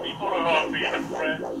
People are all being friends.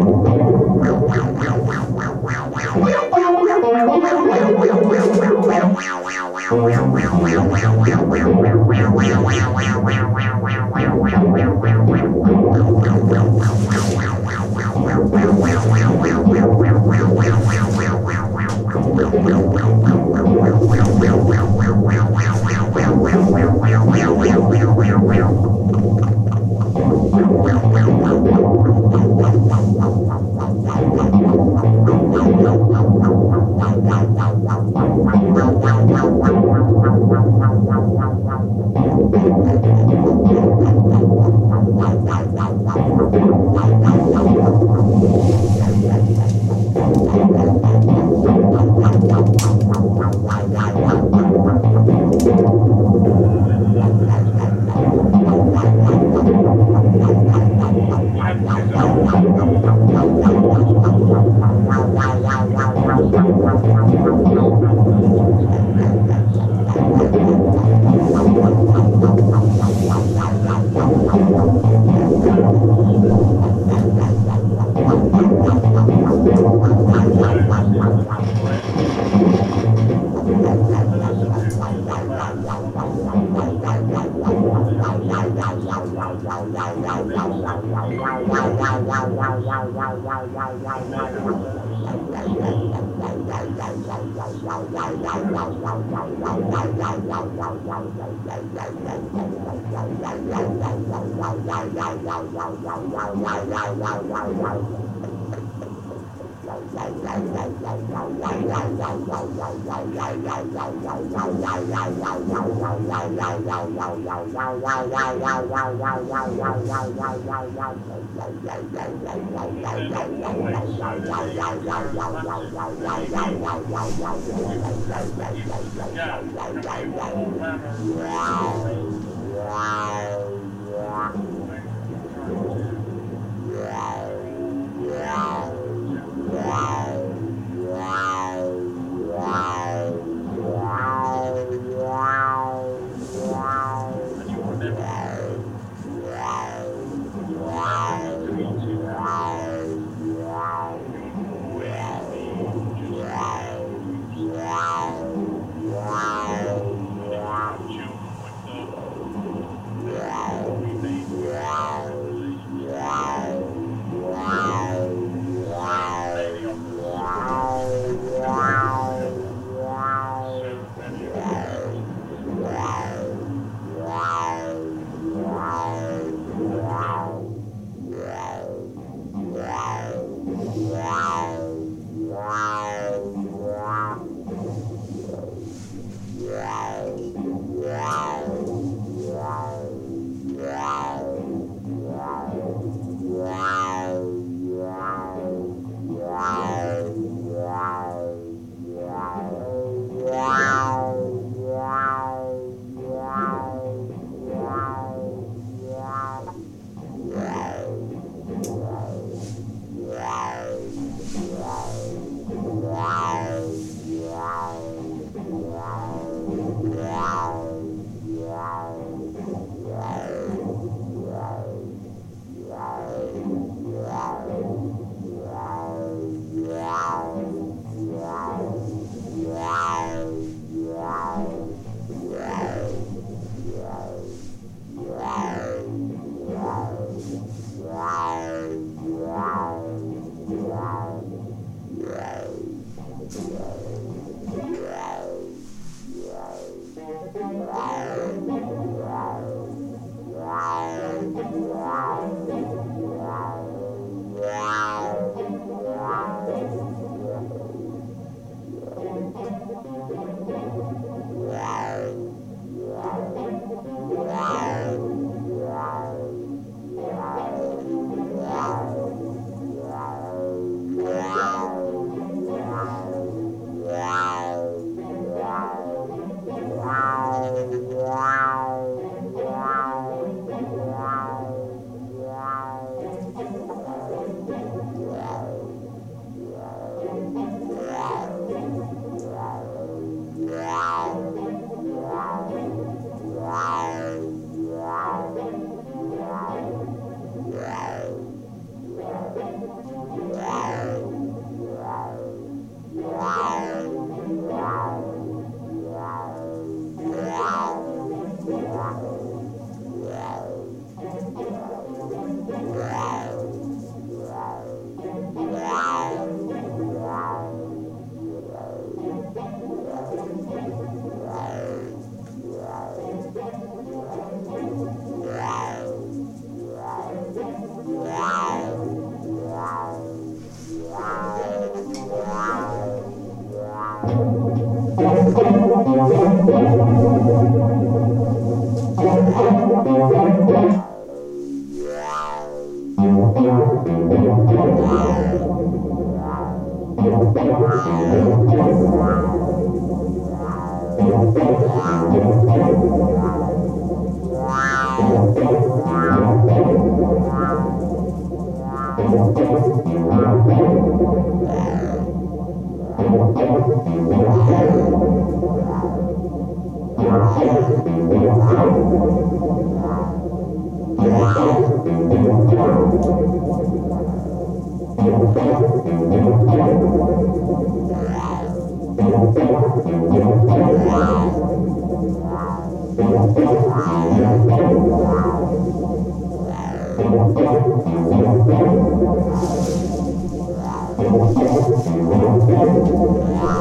Wow. Yeah. Yeah. Oh,